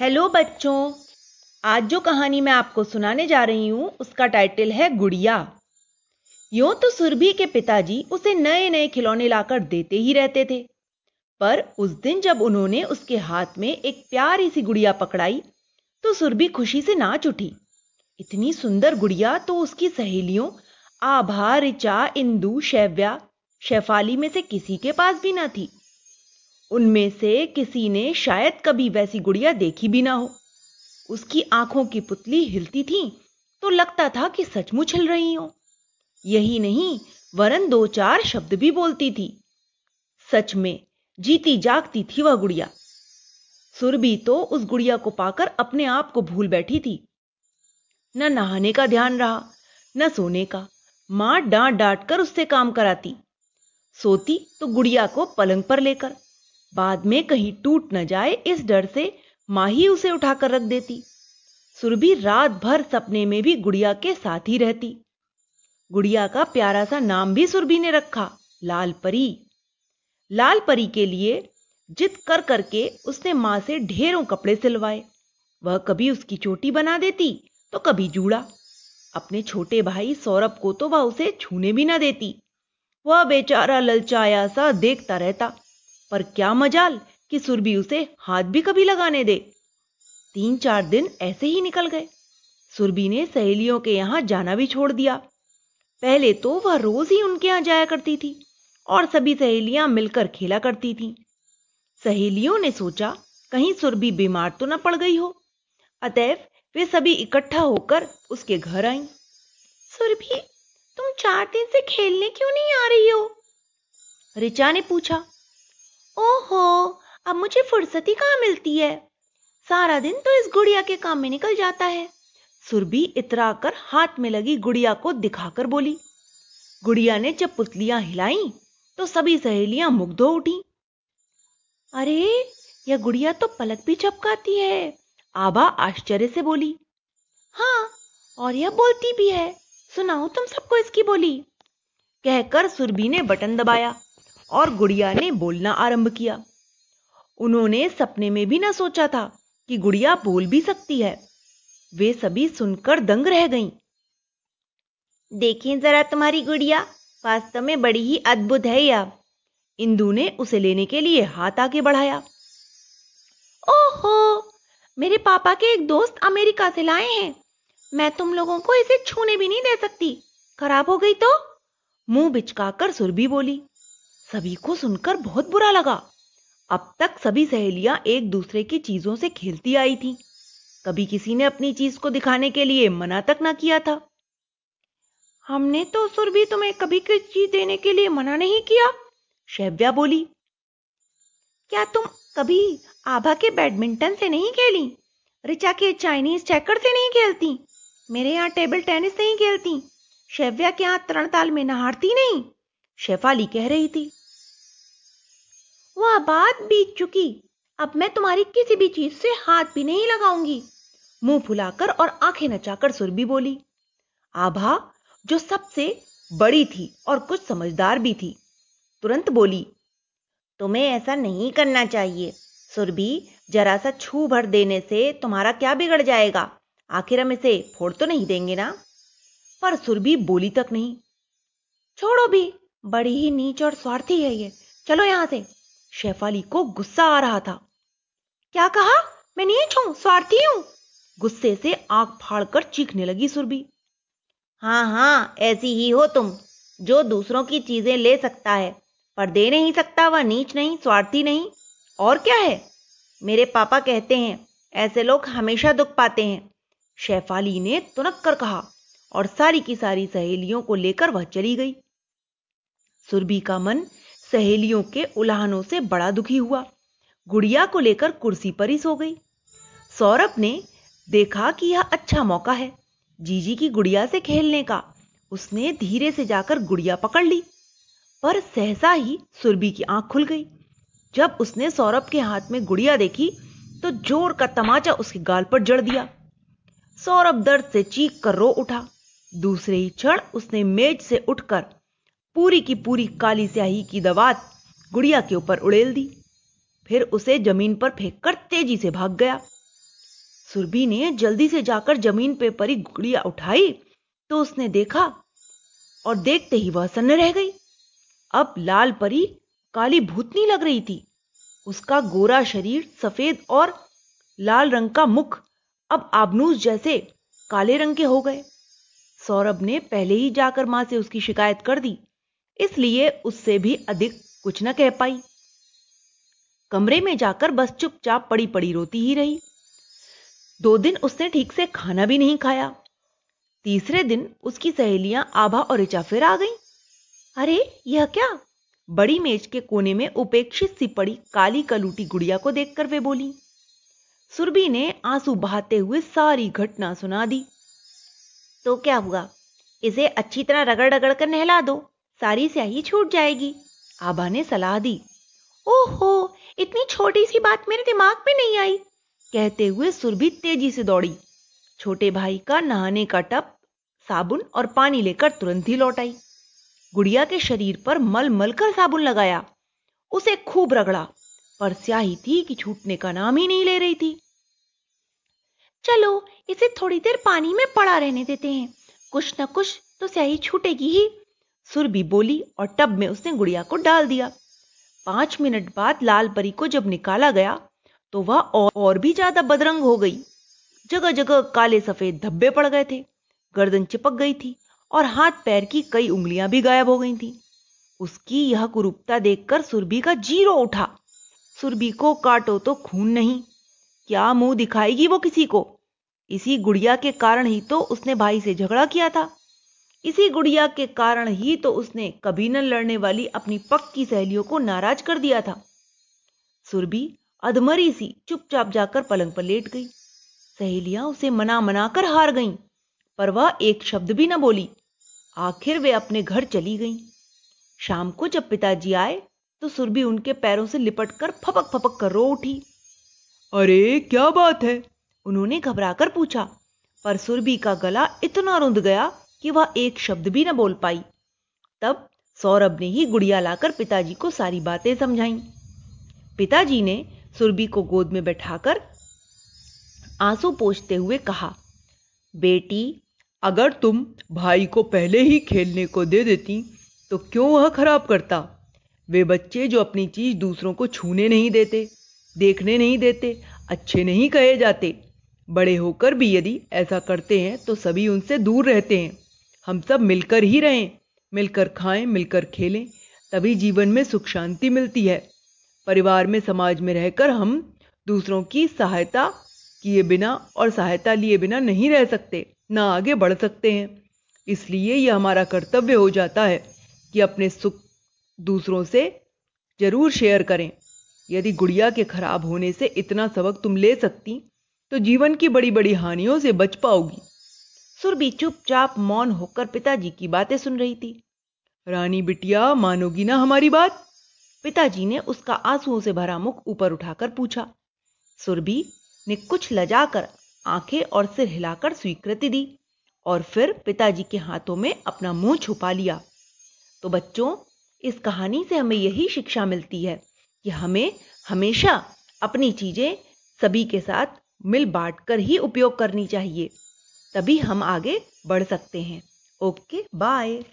Hello बच्चों, आज जो कहानी मैं आपको सुनाने जा रही हूँ, उसका टाइटल है गुड़िया। यूँ तो सुरभि के पिताजी उसे नए नए खिलौने लाकर देते ही रहते थे। पर उस दिन जब उन्होंने उसके हाथ में एक प्यारी सी गुड़िया पकड़ाई तो सुरभि खुशी से नाच उठी। इतनी सुंदर गुड़िया तो उसकी सहेलियों आभा रिचा इंदु, शैव्या, शेफाली में से किसी के पास भी ना थी। उनमें से किसी ने शायद कभी वैसी गुड़िया देखी भी ना हो। उसकी आँखों की पुतली हिलती थी तो लगता था कि सचमुच हिल रही हो। यही नहीं, वरन दो चार शब्द भी बोलती थी। सच में, जीती जागती थी वह गुड़िया। सुरभि तो उस गुड़िया को पाकर अपने आप को भूल बैठी थी। न नहाने का ध्यान रहा, न सोने का। माँ डांट डांट कर उससे काम कराती। सोती तो गुड़िया को पलंग पर लेकर। बाद में कहीं टूट न जाए इस डर से माँ ही उसे उठाकर रख देती। सुरभि रात भर सपने में भी गुड़िया के साथ ही रहती। गुड़िया का प्यारा सा नाम भी सुरभि ने रखा लाल परी लाल परी के लिए जिद कर करके उसने माँ से ढेरों कपड़े सिलवाए। वह कभी उसकी चोटी बना देती तो कभी जूड़ा। अपने छोटे भाई सौरभ को तो वह उसे छूने भी ना देती। वह बेचारा ललचाया सा देखता रहता। पर क्या मजाल कि सुरभि उसे हाथ भी कभी लगाने दे। तीन चार दिन ऐसे ही निकल गए। सुरभि ने सहेलियों के यहाँ जाना भी छोड़ दिया। पहले तो वह रोज ही उनके यहाँ जाया करती थी और सभी सहेलियाँ मिलकर खेला करती थीं। सहेलियों ने सोचा, कहीं सुरभि बीमार तो न पड़ गई हो। अतएव वे सभी इकट्ठा होकर उसके घर आईं। सुरभि, तुम चार दिन से खेलने क्यों नहीं आ रही हो? रिचा ने पूछा। ओहो, अब मुझे फुर्सत ही कहाँ मिलती है? सारा दिन तो इस गुड़िया के काम में निकल जाता है। सुरभि इतरा कर हाथ में लगी गुड़िया को दिखाकर बोली, गुड़िया ने जब पुतलियाँ हिलाई तो सभी सहेलियाँ मुग्ध हो उठी। अरे, यह गुड़िया तो पलक भी चपकाती है। आभा आश्चर्य से बोली हाँ और यह बोलती भी है। सुनाओ तुम सबको इसकी बोली? कहकर सुरभि ने बटन दबाया। और गुड़िया ने बोलना आरंभ किया। उन्होंने सपने में भी ना सोचा था कि गुड़िया बोल भी सकती है। वे सभी सुनकर दंग रह गईं। देखें जरा तुम्हारी गुड़िया वास्तव में बड़ी ही अद्भुत है यह। इंदु ने उसे लेने के लिए हाथ आगे बढ़ाया। ओहो मेरे पापा के एक दोस्त अमेरिका से लाए हैं। मैं तुम लोगों को इसे छूने भी नहीं दे सकती। खराब हो गई तो? मुँह बिचकाकर सुरभि बोली। सभी को सुनकर बहुत बुरा लगा। अब तक सभी सहेलियाँ एक दूसरे की चीज़ों से खेलती आई थीं। कभी किसी ने अपनी चीज़ को दिखाने के लिए मना तक ना किया था। हमने तो सुर भी तुम्हें कभी कोई चीज़ देने के लिए मना नहीं किया, शैव्या बोली। क्या तुम कभी आभा के बैडमिंटन से नहीं खेली? रिचा के चाइनीज़ चेकर से नहीं खेलती? मेरे यहाँ टेबल टेनिस नहीं खेलती? शैव्या के यहाँ तरणताल में नहारती नहीं? शेफाली कह रही थी। वह बात बीत चुकी। अब मैं तुम्हारी किसी भी चीज़ से हाथ भी नहीं लगाऊँगी। मुँह फुलाकर और आँखें नचाकर सुरभि बोली। आभा, जो सबसे बड़ी थी और कुछ समझदार भी थी, तुरंत बोली, तुम्हें ऐसा नहीं करना चाहिए। सुरभि जरा सा छू भर देने से तुम्हारा क्या बिगड़ जाएगा? आखिर हम इसे फोड़ तो नहीं देंगे ना? पर सुरभि बोली तक नहीं। छोड़ो भी, बड़ी ही नीच और स्वार्थी है ये। चलो यहाँ से। शेफाली को गुस्सा आ रहा था। क्या कहा? मैं नीच हूँ स्वार्थी हूँ। गुस्से से आँख फाड़कर चीखने लगी सुरभि। हाँ हाँ, ऐसी ही हो तुम, जो दूसरों की चीज़ें ले सकता है, पर दे नहीं सकता वह नीच नहीं, स्वार्थी नहीं। और क्या है? मेरे पापा कहते हैं, ऐसे लोग हमेशा दुख पाते हैं। शेफाली ने तुनक कर कहा, और सारी की सारी सहेलियों को लेकर वह चली गई। सुरभि का मन सहेलियों के उलाहनों से बड़ा दुखी हुआ। गुड़िया को लेकर कुर्सी पर ही सो गई। सौरभ ने देखा कि यह अच्छा मौका है, जीजी की गुड़िया से खेलने का। उसने धीरे से जाकर गुड़िया पकड़ ली, पर सहसा ही सुरभि की आँख खुल गई। जब उसने सौरभ के हाथ में गुड़िया देखी तो ज़ोर का तमाचा उसके गाल पर जड़ दिया। सौरभ दर्द से चीख कर रो उठा। दूसरे ही क्षण उसने मेज से उठकर पूरी की पूरी काली स्याही की दवात गुड़िया के ऊपर उड़ेल दी। फिर उसे ज़मीन पर फेंककर तेज़ी से भाग गया। सुरभि ने जल्दी से जाकर ज़मीन पे परी गुड़िया उठाई तो उसने देखा और देखते ही वह सन्न रह गई। अब लाल परी काली भूतनी लग रही थी। उसका गोरा शरीर सफ़ेद और लाल रंग का मुख अब आबनूस जैसे काले रंग के हो गए। सौरभ ने पहले ही जाकर माँ से उसकी शिकायत कर दी। इसलिए उससे भी अधिक कुछ न कह पाई। कमरे में जाकर बस चुपचाप पड़ी पड़ी रोती ही रही। दो दिन उसने ठीक से खाना भी नहीं खाया। तीसरे दिन उसकी सहेलियाँ आभा और ऋचा फिर आ गईं। अरे, यह क्या? बड़ी मेज के कोने में उपेक्षित सी पड़ी काली कलूटी गुड़िया को देखकर वे बोली, सुरभि ने आँसू बहाते हुए सारी घटना सुना दी। तो क्या हुआ? इसे अच्छी तरह रगड़ रगड़ कर नहला दो। सारी स्याही छूट जाएगी। आभा ने सलाह दी। ओहो, इतनी छोटी सी बात मेरे दिमाग में नहीं आई। कहते हुए सुरभि तेज़ी से दौड़ी। छोटे भाई का नहाने का टप, साबुन और पानी लेकर तुरंत ही लौट आई। गुड़िया के शरीर पर मल मल कर साबुन लगाया। उसे खूब रगड़ा, पर स्याही थी कि छूटने का नाम ही नहीं ले रही थी। चलो, इसे थोड़ी देर पानी में पड़ा रहने देते हैं। कुछ न कुछ तो स्याही छूटेगी ही। सुरभि बोली और टब में उसने गुड़िया को डाल दिया। पाँच मिनट बाद लाल परी को जब निकाला गया तो वह और, भी ज़्यादा बदरंग हो गई। जगह जगह काले सफ़ेद धब्बे पड़ गए थे गर्दन चिपक गई थी और हाथ पैर की कई उंगलियाँ भी गायब हो गई थी। उसकी यह कुरूपता देखकर सुरभि का ज़ीरो उठा। सुरभि को काटो तो खून नहीं। क्या मुँह दिखाएगी वो किसी को? इसी गुड़िया के कारण ही तो उसने भाई से झगड़ा किया था। इसी गुड़िया के कारण ही तो उसने कभी न लड़ने वाली अपनी पक्की सहेलियों को नाराज़ कर दिया था। सुरभि अधमरी सी चुपचाप जाकर पलंग पर लेट गई। सहेलियाँ उसे मना मना कर हार गईं, पर वह एक शब्द भी न बोली। आखिर वे अपने घर चली गईं। शाम को जब पिताजी आए तो सुरभि उनके पैरों से लिपट कर फपक फपक कर रो उठी। अरे, क्या बात है? उन्होंने घबराकर पूछा, पर सुरभि का गला इतना रुंध गया कि वह एक शब्द भी न बोल पाई। तब सौरभ ने ही गुड़िया लाकर पिताजी को सारी बातें समझाई। पिताजी ने सुरभि को गोद में बैठाकर आँसू पोछते हुए कहा, बेटी, अगर तुम भाई को पहले ही खेलने को दे देती तो क्यों वह खराब करता? वे बच्चे जो अपनी चीज़ दूसरों को छूने नहीं देते, देखने नहीं देते, अच्छे नहीं कहे जाते। बड़े होकर भी यदि ऐसा करते हैं तो सभी उनसे दूर रहते हैं। हम सब मिलकर ही रहें, मिलकर खाएँ, मिलकर खेलें, तभी जीवन में सुख शांति मिलती है। परिवार में, समाज में रहकर हम दूसरों की सहायता किए बिना और सहायता लिए बिना नहीं रह सकते, ना आगे बढ़ सकते हैं। इसलिए यह हमारा कर्तव्य हो जाता है कि अपने सुख दूसरों से ज़रूर शेयर करें। यदि गुड़िया के खराब होने से इतना सबक तुम ले सकती तो जीवन की बड़ी बड़ी हानियों से बच पाओगी। सुरभि चुपचाप मौन होकर पिताजी की बातें सुन रही थी। रानी बिटिया, मानोगी ना हमारी बात। पिताजी ने उसका आंसुओं से भरा मुख ऊपर उठाकर पूछा। सुरभि ने कुछ लजाकर आँखें और सिर हिलाकर स्वीकृति दी और फिर पिताजी के हाथों में अपना मुँह छुपा लिया। तो बच्चों, इस कहानी से हमें यही शिक्षा मिलती है कि हमें हमेशा अपनी चीज़ें सभी के साथ मिल बांट कर ही उपयोग करनी चाहिए। तभी हम आगे बढ़ सकते हैं। Okay bye.